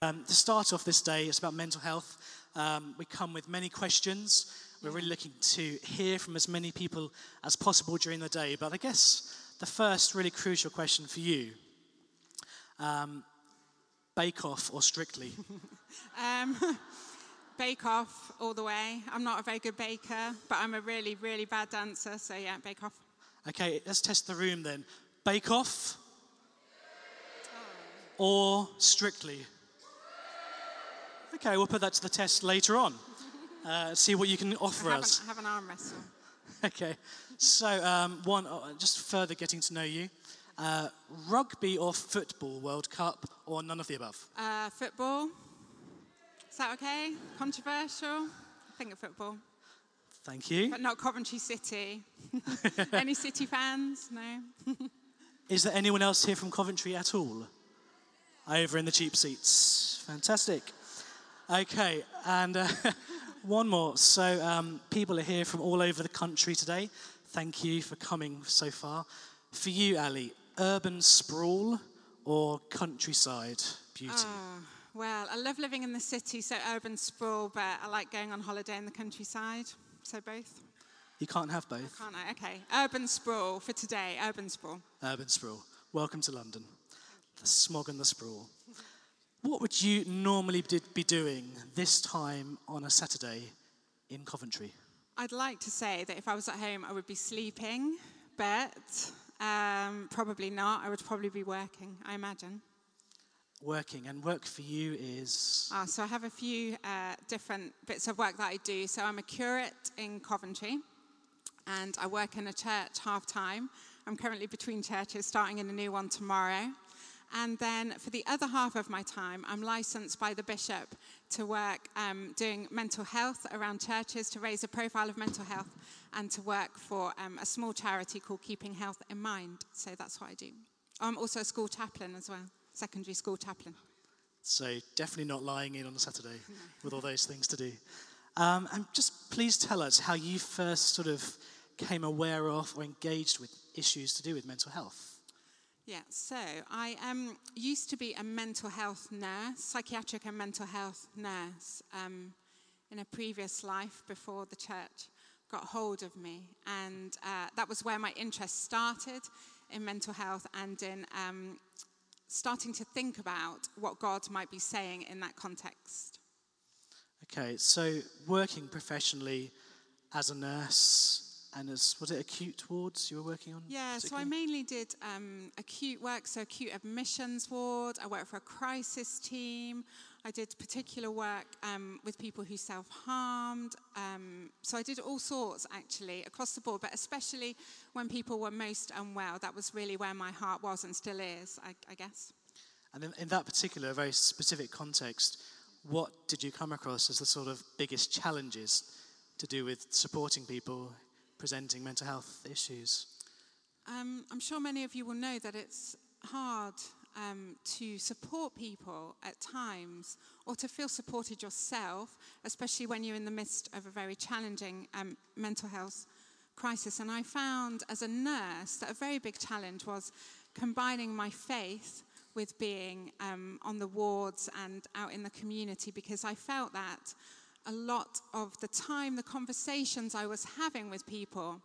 Um, to start off this day, it's about mental health. Um, we come with many questions. We're really looking to hear from as many people as possible during the day. But I guess the first really crucial question for you um, Bake Off or Strictly? Um, bake Off all the way. I'm not a very good baker, but I'm a really, really bad dancer. So, yeah, Bake Off. Okay, let's test the room then. Bake Off or Strictly? Okay, we'll put that to the test later on. Uh, see what you can offer have, us. an, I have an arm wrestle. Okay, so um, one, uh, just further getting to know you. Uh, rugby or football World Cup or none of the above? Uh, football. Is that okay? Controversial? I think of football, Thank you. but not Coventry City. Any City fans? No. Is there anyone else here from Coventry at all? Over in the cheap seats. Fantastic. Okay, and uh, one more. So, um, people are here from all over the country today. Thank you for coming so far. For you, Ali, urban sprawl or countryside beauty? Oh, well, I love living in the city, so urban sprawl, but I like going on holiday in the countryside. So both. You can't have both. Can't I? Okay. Urban sprawl for today. Urban sprawl. Urban sprawl. Welcome to London. The smog and the sprawl. What would you normally be doing this time on a Saturday in Coventry? I'd like to say that if I was at home, I would be sleeping, but um, probably not. I would probably be working, I imagine. Working, and work for you is. Ah, so I have a few uh, different bits of work that I do. So I'm a curate in Coventry, and I work in a church half time. I'm currently between churches, starting in a new one tomorrow. And then for the other half of my time, I'm licensed by the bishop to work um, doing mental health around churches to raise a profile of mental health and to work for um, a small charity called Keeping Health in Mind. So that's what I do. I'm also a school chaplain as well, secondary school chaplain. So definitely not lying in on a Saturday with all those things to do. Um, and just please tell us how you first sort of came aware of or engaged with issues to do with mental health. Yeah, so I um, used to be a mental health nurse, psychiatric and mental health nurse, um, in a previous life before the church got hold of me. And uh, that was where my interest started in mental health and in um, starting to think about what God might be saying in that context. Okay, so working professionally as a nurse and as was it acute wards you were working on? Yeah, so I mainly did um, acute work, so acute admissions ward. I worked for a crisis team. I did particular work um, with people who self harmed. Um, so I did all sorts actually across the board, but especially when people were most unwell. That was really where my heart was and still is, I, I guess. And in, in that particular, very specific context, what did you come across as the sort of biggest challenges to do with supporting people presenting mental health issues? Um, I'm sure many of you will know that it's hard um, to support people at times or to feel supported yourself, especially when you're in the midst of a very challenging um, mental health crisis. And I found as a nurse that a very big challenge was combining my faith with being um, on the wards and out in the community because I felt that a lot of the time, the conversations I was having with people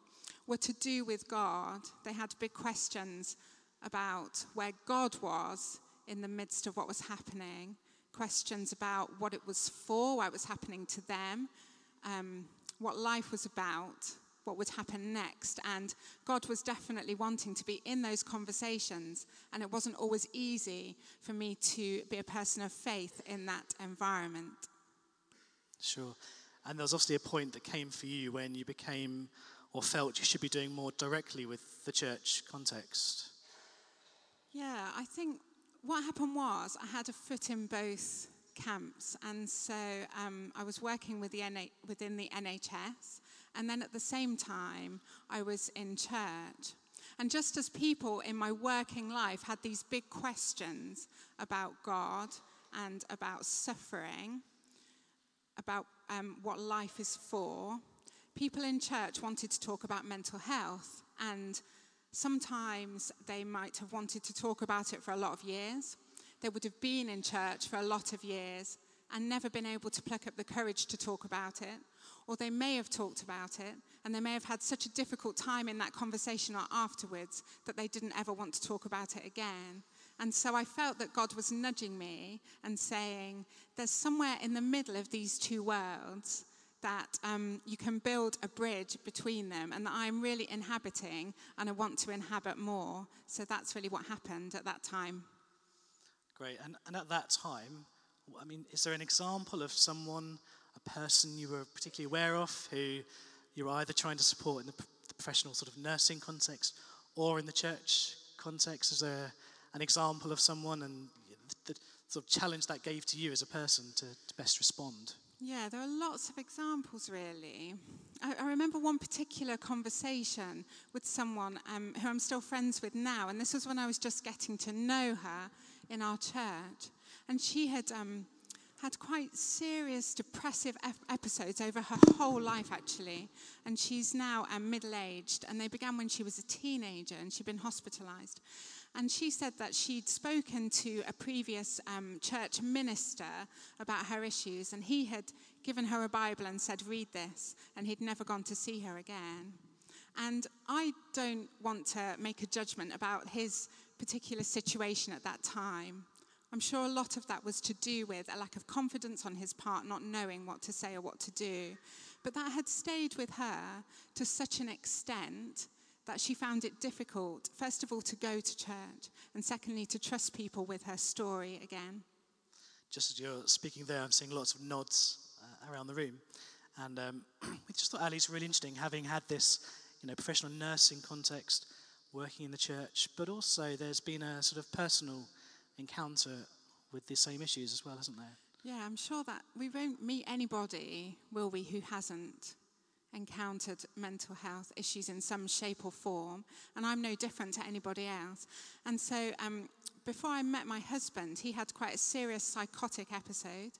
were to do with God. They had big questions about where God was in the midst of what was happening, questions about what it was for, why it was happening to them, um, what life was about, what would happen next. And God was definitely wanting to be in those conversations. And it wasn't always easy for me to be a person of faith in that environment. Sure. And there was obviously a point that came for you when you became or felt you should be doing more directly with the church context. Yeah, I think what happened was I had a foot in both camps, and so um, I was working with the NH- within the NHS, and then at the same time I was in church. And just as people in my working life had these big questions about God and about suffering, about um, what life is for, people in church wanted to talk about mental health. And sometimes they might have wanted to talk about it for a lot of years. they would have been in church for a lot of years and never been able to pluck up the courage to talk about it. Or they may have talked about it and they may have had such a difficult time in that conversation or afterwards that they didn't ever want to talk about it again. And so I felt that God was nudging me and saying, There's somewhere in the middle of these two worlds that um, you can build a bridge between them and that I'm really inhabiting and I want to inhabit more. So that's really what happened at that time. Great. And, and at that time, I mean, is there an example of someone, a person you were particularly aware of who you were either trying to support in the, the professional sort of nursing context or in the church context? Is there an example of someone and the, sort of challenge that gave to you as a person to, to best respond? Yeah, there are lots of examples, really. I, I remember one particular conversation with someone um, who I'm still friends with now, and this was when I was just getting to know her in our church. And she had um, had quite serious depressive ep- episodes over her whole life, actually. And she's now um, middle aged, and they began when she was a teenager, and she'd been hospitalized. And she said that she'd spoken to a previous um, church minister about her issues, and he had given her a Bible and said, Read this, and he'd never gone to see her again. And I don't want to make a judgment about his particular situation at that time. I'm sure a lot of that was to do with a lack of confidence on his part, not knowing what to say or what to do. But that had stayed with her to such an extent that she found it difficult, first of all, to go to church, and secondly, to trust people with her story again. Just as you're speaking there, I'm seeing lots of nods uh, around the room. And um, we just thought Ali's really interesting, having had this you know, professional nursing context, working in the church, but also there's been a sort of personal encounter with the same issues as well, hasn't there? Yeah, I'm sure that we won't meet anybody, will we, who hasn't encountered mental health issues in some shape or form, and I'm no different to anybody else. And so, um, before I met my husband, he had quite a serious psychotic episode.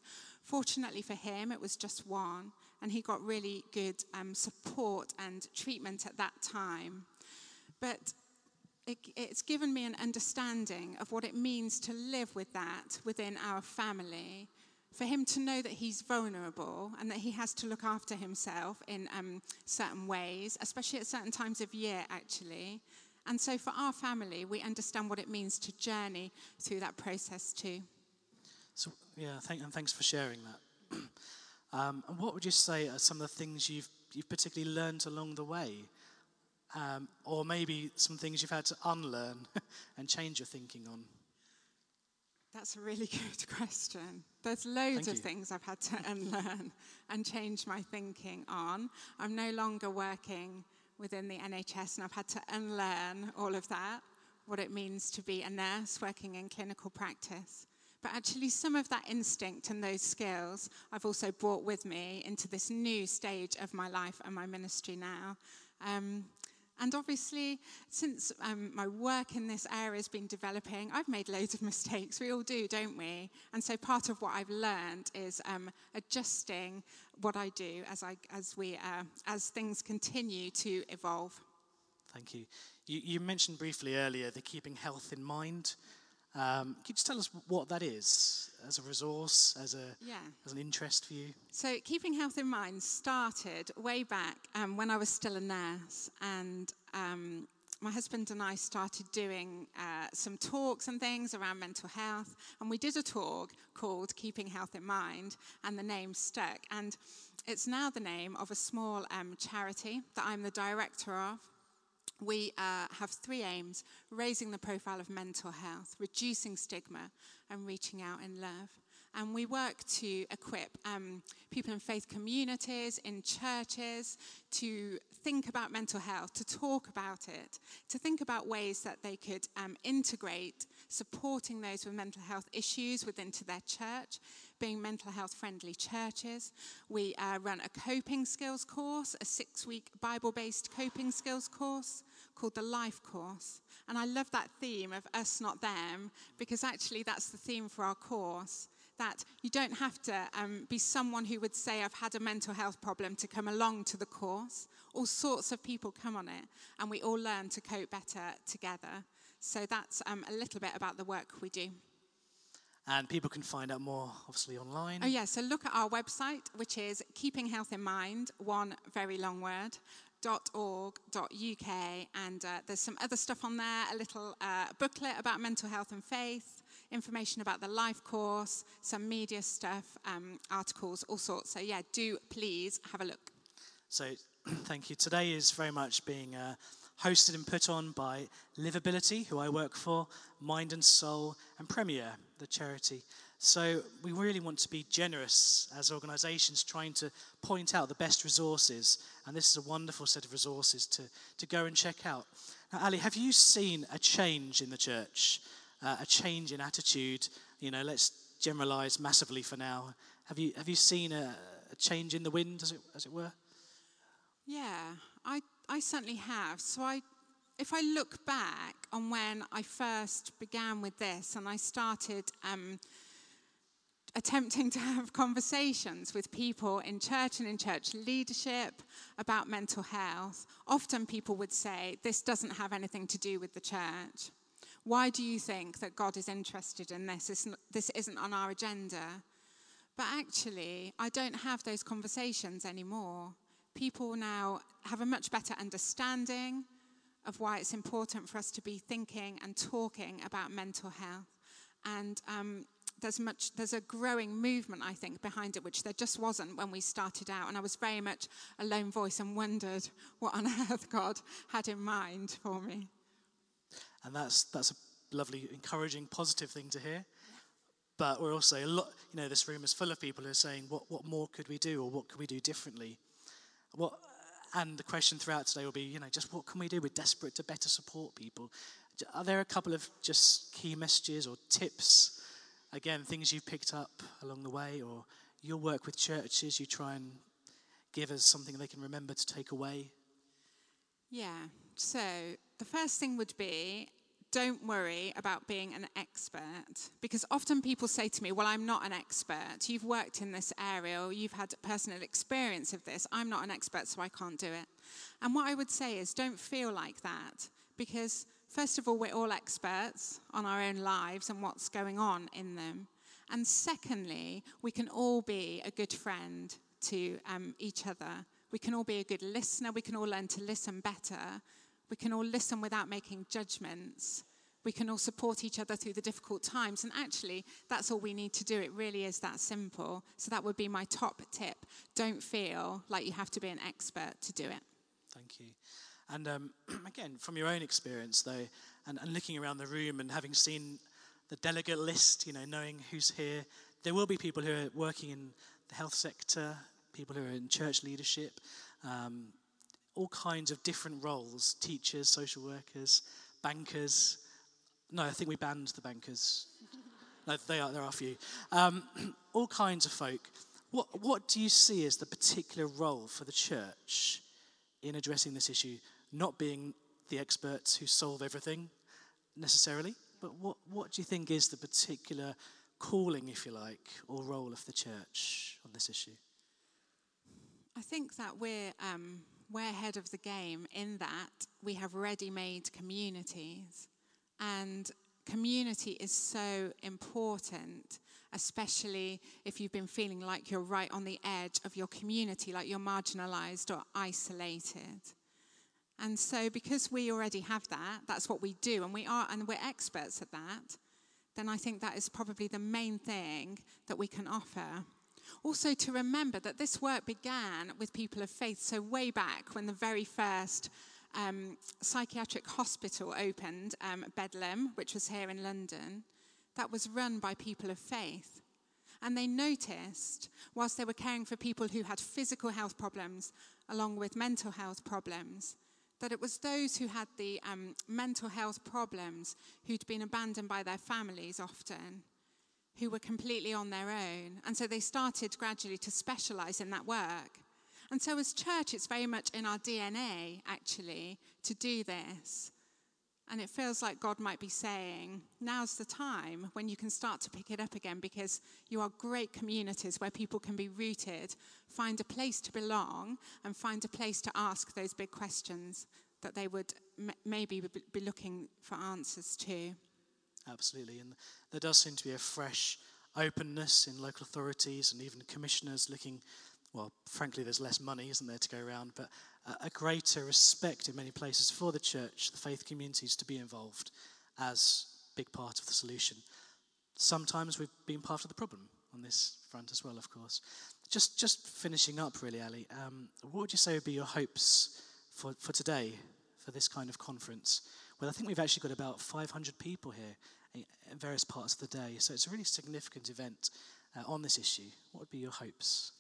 Fortunately for him, it was just one, and he got really good um, support and treatment at that time. But it, it's given me an understanding of what it means to live with that within our family for him to know that he's vulnerable and that he has to look after himself in um, certain ways, especially at certain times of year, actually. And so for our family, we understand what it means to journey through that process too. So, yeah, thank, and thanks for sharing that. um, and what would you say are some of the things you've, you've particularly learned along the way? Um, or maybe some things you've had to unlearn and change your thinking on? That's a really good question. There's loads of things I've had to unlearn and change my thinking on. I'm no longer working within the NHS, and I've had to unlearn all of that, what it means to be a nurse working in clinical practice. But actually, some of that instinct and those skills I've also brought with me into this new stage of my life and my ministry now. Um, and obviously, since um, my work in this area has been developing, I've made loads of mistakes. We all do, don't we? And so part of what I've learned is um, adjusting what I do as, I, as, we, uh, as things continue to evolve. Thank you. you. You mentioned briefly earlier the keeping health in mind. Um, can you just tell us what that is as a resource, as, a, yeah. as an interest for you? So, Keeping Health in Mind started way back um, when I was still a nurse, and um, my husband and I started doing uh, some talks and things around mental health. And we did a talk called Keeping Health in Mind, and the name stuck. And it's now the name of a small um, charity that I'm the director of we uh, have three aims raising the profile of mental health, reducing stigma, and reaching out in love. And we work to equip um, people in faith communities, in churches, to think about mental health, to talk about it, to think about ways that they could um, integrate supporting those with mental health issues within to their church, being mental health friendly churches. We uh, run a coping skills course, a six week Bible based coping skills course called the Life Course. And I love that theme of us, not them, because actually that's the theme for our course. That you don't have to um, be someone who would say, I've had a mental health problem to come along to the course. All sorts of people come on it, and we all learn to cope better together. So that's um, a little bit about the work we do. And people can find out more, obviously, online. Oh, yeah. So look at our website, which is Keeping Health in Mind, one very long word, .org.uk. And uh, there's some other stuff on there, a little uh, booklet about mental health and faith, information about the life course, some media stuff, um, articles, all sorts. So, yeah, do please have a look. So, thank you. Today is very much being uh, hosted and put on by Livability, who I work for, Mind and Soul, and Premier, the charity. So we really want to be generous as organisations, trying to point out the best resources, and this is a wonderful set of resources to, to go and check out. Now, Ali, have you seen a change in the church, uh, a change in attitude? You know, let's generalise massively for now. Have you have you seen a, a change in the wind, as it as it were? Yeah, I I certainly have. So I if I look back on when I first began with this and I started um, attempting to have conversations with people in church and in church leadership about mental health, often people would say, This doesn't have anything to do with the church. Why do you think that God is interested in this? This isn't on our agenda. But actually, I don't have those conversations anymore. People now have a much better understanding of why it's important for us to be thinking and talking about mental health. And um, there's much there's a growing movement I think behind it which there just wasn't when we started out and I was very much a lone voice and wondered what on earth God had in mind for me. And that's that's a lovely encouraging positive thing to hear. But we're also a lot you know this room is full of people who are saying what what more could we do or what could we do differently? What and the question throughout today will be, you know, just what can we do? We're desperate to better support people. Are there a couple of just key messages or tips? Again, things you've picked up along the way, or your work with churches, you try and give us something they can remember to take away? Yeah. So the first thing would be don't worry about being an expert because often people say to me, Well, I'm not an expert. You've worked in this area or you've had personal experience of this. I'm not an expert, so I can't do it. And what I would say is don't feel like that because, first of all, we're all experts on our own lives and what's going on in them. And secondly, we can all be a good friend to um, each other. We can all be a good listener. We can all learn to listen better we can all listen without making judgments. We can all support each other through the difficult times. And actually, that's all we need to do. It really is that simple. So, that would be my top tip. Don't feel like you have to be an expert to do it. Thank you. And um, again, from your own experience, though, and, and looking around the room and having seen the delegate list, you know, knowing who's here, there will be people who are working in the health sector, people who are in church leadership, um, all kinds of different roles teachers, social workers, bankers. No, I think we banned the bankers. No, they are, there are a few. Um, all kinds of folk. What, what do you see as the particular role for the church in addressing this issue? Not being the experts who solve everything necessarily, but what, what do you think is the particular calling, if you like, or role of the church on this issue? I think that we're um, we're ahead of the game in that we have ready made communities. And community is so important, especially if you've been feeling like you're right on the edge of your community, like you're marginalized or isolated. And so, because we already have that, that's what we do, and we are, and we're experts at that, then I think that is probably the main thing that we can offer. Also, to remember that this work began with people of faith. So, way back when the very first um, psychiatric hospital opened, um, Bedlam, which was here in London, that was run by people of faith. And they noticed, whilst they were caring for people who had physical health problems along with mental health problems, that it was those who had the um, mental health problems who'd been abandoned by their families often who were completely on their own. And so they started gradually to specialize in that work. And so, as church, it's very much in our DNA, actually, to do this. And it feels like God might be saying, now's the time when you can start to pick it up again because you are great communities where people can be rooted, find a place to belong, and find a place to ask those big questions that they would m- maybe be looking for answers to. Absolutely. And there does seem to be a fresh openness in local authorities and even commissioners looking, well, frankly, there's less money, isn't there, to go around, but a greater respect in many places for the church, the faith communities to be involved as big part of the solution. Sometimes we've been part of the problem on this front as well, of course. Just, just finishing up, really, Ali, um, what would you say would be your hopes for, for today, for this kind of conference? Well, I think we've actually got about 500 people here in various parts of the day, so it's a really significant event uh, on this issue. What would be your hopes?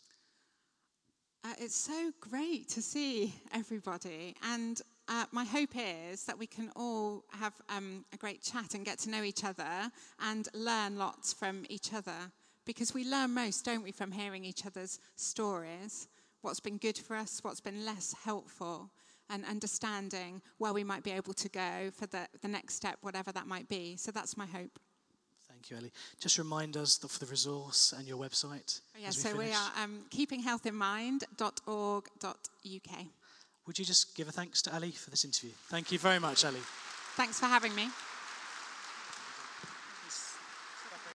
Uh, it's so great to see everybody, and uh, my hope is that we can all have um, a great chat and get to know each other and learn lots from each other. Because we learn most, don't we, from hearing each other's stories, what's been good for us, what's been less helpful, and understanding where we might be able to go for the, the next step, whatever that might be. So that's my hope. Thank you, Ellie. Just remind us of the resource and your website. Oh, yeah, we so finish. we are um, keepinghealthinmind.org.uk. Would you just give a thanks to Ali for this interview? Thank you very much, Ali. Thanks for having me.